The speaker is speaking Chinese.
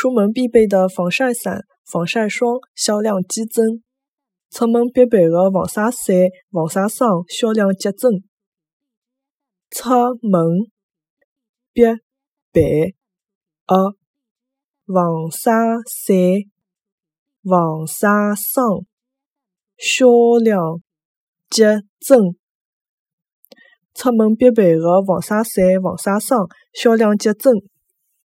出门必备的防晒伞、防晒霜销量激增。出门必备的防晒伞、防晒霜销量激增。出门必备的防晒伞、防晒霜销量激增。出门必备的防晒伞、防晒霜销量激增。